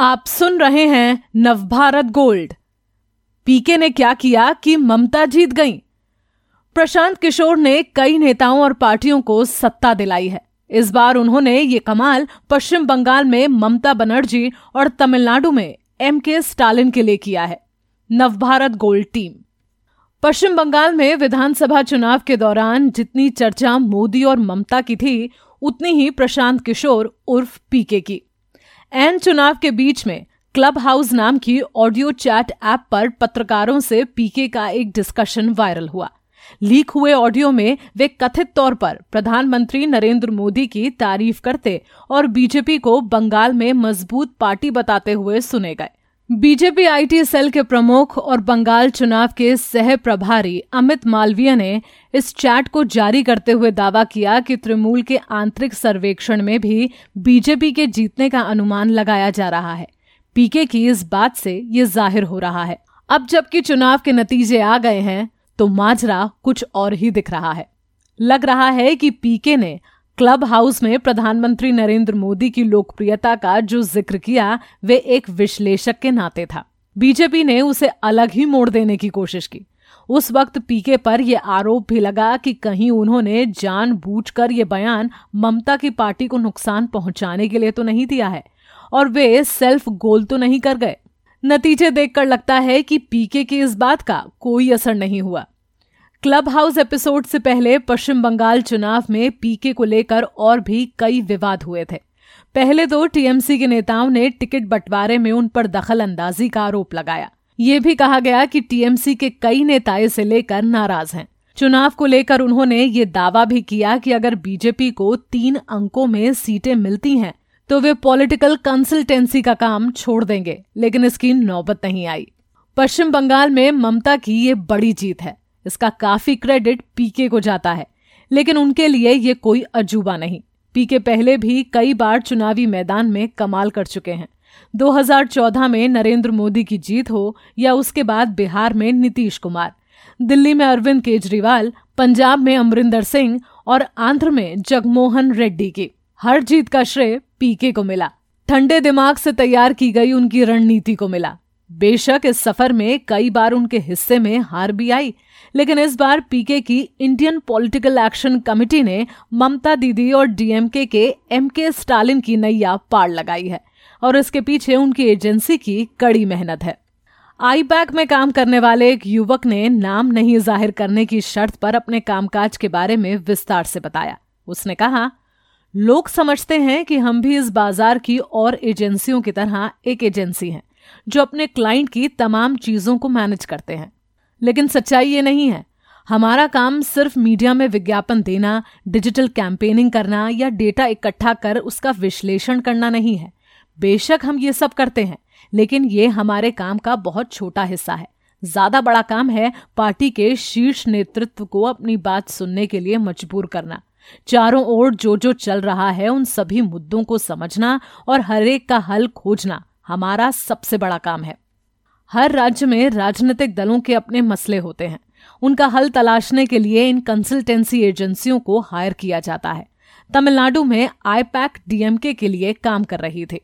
आप सुन रहे हैं नवभारत गोल्ड। पीके ने क्या किया कि ममता जीत गई। प्रशांत किशोर ने कई नेताओं और पार्टियों को सत्ता दिलाई है। इस बार उन्होंने ये कमाल पश्चिम बंगाल में ममता बनर्जी और तमिलनाडु में एम के स्टालिन के लिए किया है। Navbharat gold team. पश्चिम बंगाल में विधानसभा चुनाव के दौरान जितनी चर्चा मोदी और ममता की थी, उतनी ही प्रशांत किशोर उर्फ़ पीके की। एन चुनाव के बीच में क्लब हाउस नाम की ऑडियो चैट ऐप पर पत्रकारों से पीके का एक डिस्कशन वायरल हुआ। लीक हुए ऑडियो में वे कथित तौर पर प्रधानमंत्री नरेंद्र मोदी की तारीफ़ करते और बीजेपी को बंगाल में मज़बूत पार्टी बताते हुए सुने गए। बीजेपी आईटी सेल के प्रमुख और बंगाल चुनाव के सह प्रभारी अमित मालवीय ने इस चैट को जारी करते हुए दावा किया कि तृणमूल के आंतरिक सर्वेक्षण में भी बीजेपी के जीतने का अनुमान लगाया जा रहा है। पीके की इस बात से ये ज़ाहिर हो रहा है। अब जबकि चुनाव के नतीजे आ गए हैं तो माजरा कुछ और ही दिख रहा है। लग रहा है कि पीके ने क्लब हाउस में प्रधानमंत्री नरेंद्र मोदी की लोकप्रियता का जो ज़िक्र किया, वे एक विश्लेषक के नाते था। बीजेपी ने उसे अलग ही मोड़ देने की कोशिश की। उस वक्त पीके पर यह आरोप भी लगा कि कहीं उन्होंने जानबूझकर ये बयान ममता की पार्टी को नुकसान पहुँचाने के लिए तो नहीं दिया है, और वे सेल्फ गोल तो नहीं कर गए। नतीजे देखकर लगता है कि पीके की इस बात का कोई असर नहीं हुआ। क्लब हाउस एपिसोड से पहले पश्चिम बंगाल चुनाव में पीके को लेकर और भी कई विवाद हुए थे। पहले तो टीएमसी के नेताओं ने टिकट बंटवारे में उन पर दखल अंदाजी का आरोप लगाया। ये भी कहा गया कि टीएमसी के कई नेता इसे लेकर नाराज़ हैं। चुनाव को लेकर उन्होंने ये दावा भी किया कि अगर बीजेपी को तीन अंकों में सीटें मिलती हैं तो वे पॉलिटिकल कंसल्टेंसी का काम छोड़ देंगे, लेकिन इसकी नौबत नहीं आई। पश्चिम बंगाल में ममता की ये बड़ी जीत है। इसका काफ़ी क्रेडिट पीके को जाता है। लेकिन उनके लिए ये कोई अजूबा नहीं। पीके पहले भी कई बार चुनावी मैदान में कमाल कर चुके हैं। 2014 में नरेंद्र मोदी की जीत हो या उसके बाद बिहार में नीतीश कुमार। दिल्ली में अरविंद केजरीवाल, पंजाब में अमरिंदर सिंह और आंध्र में जगमोहन रेड्डी की। हर जीत का श्रेय पीके को मिला। ठंडे दिमाग से तैयार की गई उनकी रणनीति को मिला। बेशक इस सफ़र में कई बार उनके हिस्से में हार भी आई, लेकिन इस बार पीके की इंडियन पॉलिटिकल एक्शन कमेटी ने ममता दीदी और डीएमके के एम के स्टालिन की नैया पार लगाई है और इसके पीछे उनकी एजेंसी की कड़ी मेहनत है। आई पैक में काम करने वाले एक युवक ने नाम नहीं ज़ाहिर करने की शर्त पर अपने कामकाज के बारे में विस्तार से बताया। उसने कहा, लोग समझते हैं कि हम भी इस बाज़ार की और एजेंसियों की तरह एक एजेंसी हैं। जो अपने क्लाइंट की तमाम चीज़ों को मैनेज करते हैं। लेकिन सच्चाई ये नहीं है। हमारा काम सिर्फ़ मीडिया में विज्ञापन देना डिजिटल कैंपेनिंग करना या डेटा इकट्ठा कर उसका विश्लेषण करना नहीं है। बेशक हम ये सब करते हैं, लेकिन ये हमारे काम का बहुत छोटा हिस्सा है। ज़्यादा बड़ा काम है पार्टी के शीर्ष नेतृत्व को अपनी बात सुनने के लिए मजबूर करना। चारों ओर जो जो चल रहा है उन सभी मुद्दों को समझना और हर एक का हल खोजना। हमारा सबसे बड़ा काम है। हर राज्य में राजनीतिक दलों के अपने मसले होते हैं। उनका हल तलाशने के लिए इन कंसल्टेंसी एजेंसियों को हायर किया जाता है। तमिलनाडु में आईपैक डीएमके के लिए काम कर रही थी।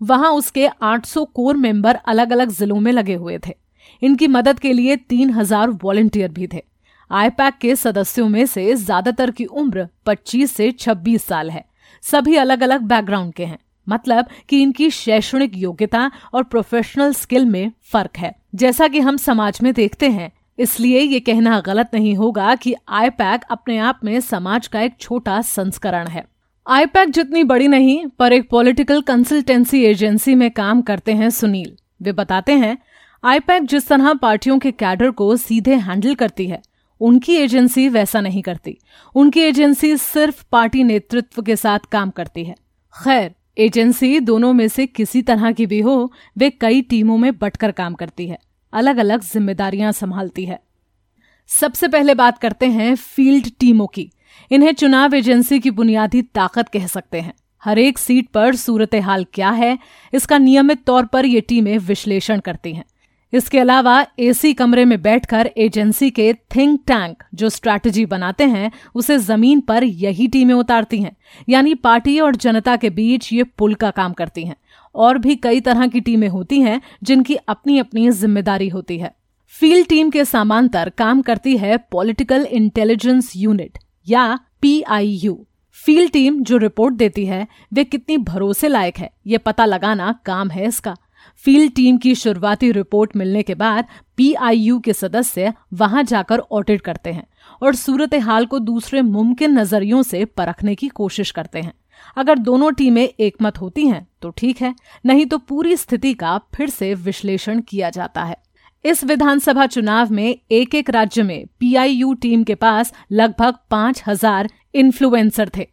वहाँ उसके 800 कोर मेंबर अलग अलग जिलों में लगे हुए थे। इनकी मदद के लिए 3000 वॉलेंटियर भी थे। आईपैक के सदस्यों में से ज़्यादातर की उम्र 25 से 26 साल है। सभी अलग अलग बैकग्राउंड के हैं। मतलब कि इनकी शैक्षणिक योग्यता और प्रोफेशनल स्किल में फ़र्क है। जैसा कि हम समाज में देखते हैं, इसलिए ये कहना गलत नहीं होगा कि आईपैक अपने आप में समाज का एक छोटा संस्करण है। आईपैक जितनी बड़ी नहीं, पर एक पॉलिटिकल कंसल्टेंसी एजेंसी में काम करते हैं सुनील। वे बताते हैं आईपैक जिस तरह पार्टियों के कैडर को सीधे हैंडल करती है, उनकी एजेंसी वैसा नहीं करती। उनकी एजेंसी सिर्फ़ पार्टी नेतृत्व के साथ काम करती है। खैर एजेंसी दोनों में से किसी तरह की भी हो, वे कई टीमों में बटकर काम करती है। अलग अलग जिम्मेदारियाँ संभालती है। सबसे पहले बात करते हैं फ़ील्ड टीमों की। इन्हें चुनाव एजेंसी की बुनियादी ताकत कह सकते हैं। हर एक सीट पर सूरत हाल क्या है, इसका नियमित तौर पर ये टीमें विश्लेषण करती हैं। इसके अलावा एसी कमरे में बैठकर एजेंसी के थिंक टैंक जो स्ट्रैटेजी बनाते हैं, उसे ज़मीन पर यही टीमें उतारती हैं। यानी पार्टी और जनता के बीच ये पुल का काम करती हैं। और भी कई तरह की टीमें होती हैं, जिनकी अपनी अपनी ज़िम्मेदारी होती है। फ़ील्ड टीम के समांतर काम करती है पॉलिटिकल इंटेलिजेंस यूनिट, या पीआईयू फ़ील्ड टीम जो रिपोर्ट देती है, वे कितनी भरोसे लायक है, ये पता लगाना काम है इसका। फ़ील्ड टीम की शुरुआती रिपोर्ट मिलने के बाद पीआईयू के सदस्य वहाँ जाकर ऑडिट करते हैं और सूरत हाल को दूसरे मुमकिन नजरियों से परखने की कोशिश करते हैं। अगर दोनों टीमें एकमत होती हैं तो ठीक है, नहीं तो पूरी स्थिति का फिर से विश्लेषण किया जाता है। इस विधानसभा चुनाव में एक एक राज्य में पीआईयू टीम के पास लगभग पाँच हज़ार इन्फ्लुएंसर थे।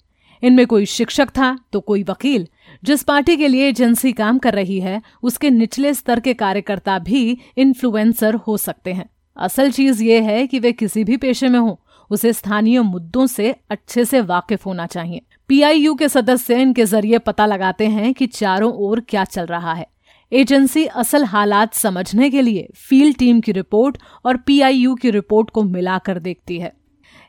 इनमें कोई शिक्षक था तो कोई वकील जिस पार्टी के लिए एजेंसी काम कर रही है, उसके निचले स्तर के कार्यकर्ता भी इन्फ्लुएंसर हो सकते हैं। असल चीज़ ये है कि वे किसी भी पेशे में हो, उसे स्थानीय मुद्दों से अच्छे से वाकिफ होना चाहिए। पीआईयू के सदस्य इनके ज़रिए पता लगाते हैं कि चारों ओर क्या चल रहा है। एजेंसी असल हालात समझने के लिए फ़ील्ड टीम की रिपोर्ट और पीआईयू की रिपोर्ट को मिलाकर देखती है।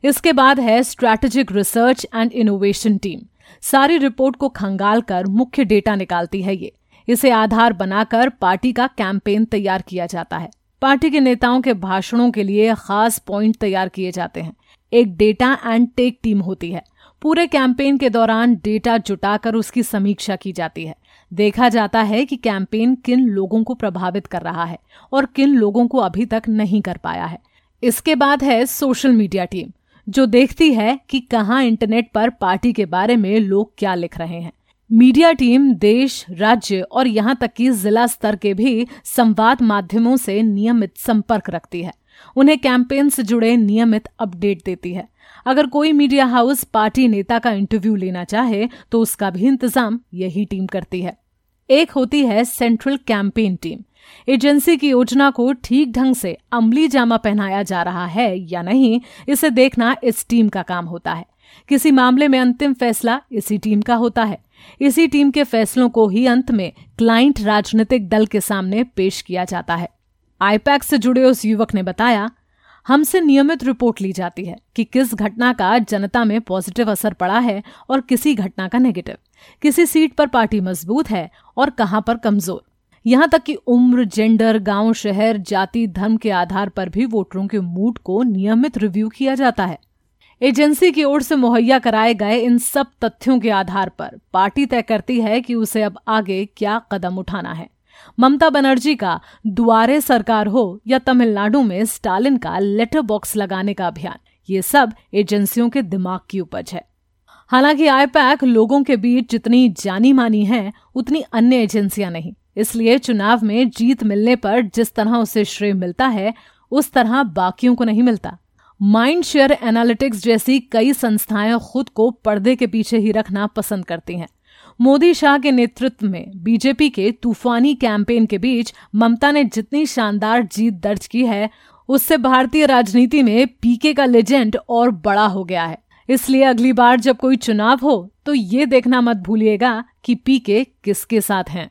इसके बाद है strategic research and innovation team सारी रिपोर्ट को खंगाल कर मुख्य डेटा निकालती है ये। इसे आधार बनाकर पार्टी का कैंपेन तैयार किया जाता है। पार्टी के नेताओं के भाषणों के लिए खास पॉइंट तैयार किए जाते हैं। एक डेटा एंड टेक टीम होती है। पूरे कैंपेन के दौरान डेटा जुटाकर उसकी समीक्षा की जाती है। देखा जाता है कि कैंपेन किन लोगों को प्रभावित कर रहा है और किन लोगों को अभी तक नहीं कर पाया है। इसके बाद है सोशल मीडिया टीम। जो देखती है कि कहाँ इंटरनेट पर पार्टी के बारे में लोग क्या लिख रहे हैं। मीडिया टीम देश, राज्य और यहाँ तक कि जिला स्तर के भी संवाद माध्यमों से नियमित संपर्क रखती है। उन्हें कैंपेन से जुड़े नियमित अपडेट देती है। अगर कोई मीडिया हाउस पार्टी नेता का इंटरव्यू लेना चाहे तो उसका भी इंतज़ाम यही टीम करती है। एक होती है सेंट्रल कैंपेन टीम एजेंसी की योजना को ठीक ढंग से अमली जामा पहनाया जा रहा है या नहीं, इसे देखना इस टीम का काम होता है। किसी मामले में अंतिम फैसला इसी टीम का होता है। इसी टीम के फैसलों को ही अंत में क्लाइंट राजनीतिक दल के सामने पेश किया जाता है। आईपैक से जुड़े उस युवक ने बताया, हमसे नियमित रिपोर्ट ली जाती है कि किस घटना का जनता में पॉजिटिव असर पड़ा है और किसी घटना का नेगेटिव। किसी सीट पर पार्टी मज़बूत है और कहाँ पर कमज़ोर। यहाँ तक कि उम्र जेंडर गाँव, शहर, जाति, धर्म के आधार पर भी वोटरों के मूड को नियमित रिव्यू किया जाता है। एजेंसी की ओर से मुहैया कराए गए इन सब तथ्यों के आधार पर पार्टी तय करती है कि उसे अब आगे क्या कदम उठाना है। ममता बनर्जी का दुआरे सरकार हो या तमिलनाडु में स्टालिन का लेटर बॉक्स लगाने का अभियान, ये सब एजेंसियों के दिमाग की उपज है। हालाँकि आईपैक लोगों के बीच जितनी जानी मानी है, उतनी अन्य एजेंसियाँ नहीं। इसलिए चुनाव में जीत मिलने पर जिस तरह उसे श्रेय मिलता है, उस तरह बाकियों को नहीं मिलता। माइंड शेयर एनालिटिक्स जैसी कई संस्थाएँ खुद को पर्दे के पीछे ही रखना पसंद करती हैं। मोदी शाह के नेतृत्व में बीजेपी के तूफानी कैंपेन के बीच ममता ने जितनी शानदार जीत दर्ज की है, उससे भारतीय राजनीति में पीके का लेजेंड और बड़ा हो गया है। इसलिए अगली बार जब कोई चुनाव हो तो ये देखना मत भूलिएगा कि पीके किसके साथ हैं।